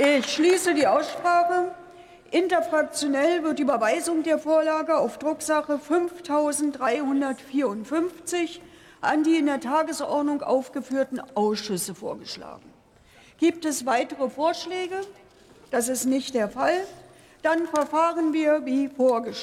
Ich schließe die Aussprache. Interfraktionell wird die Überweisung der Vorlage auf Drucksache 5354 an die in der Tagesordnung aufgeführten Ausschüsse vorgeschlagen. Gibt es weitere Vorschläge? Das ist nicht der Fall. Dann verfahren wir wie vorgeschlagen.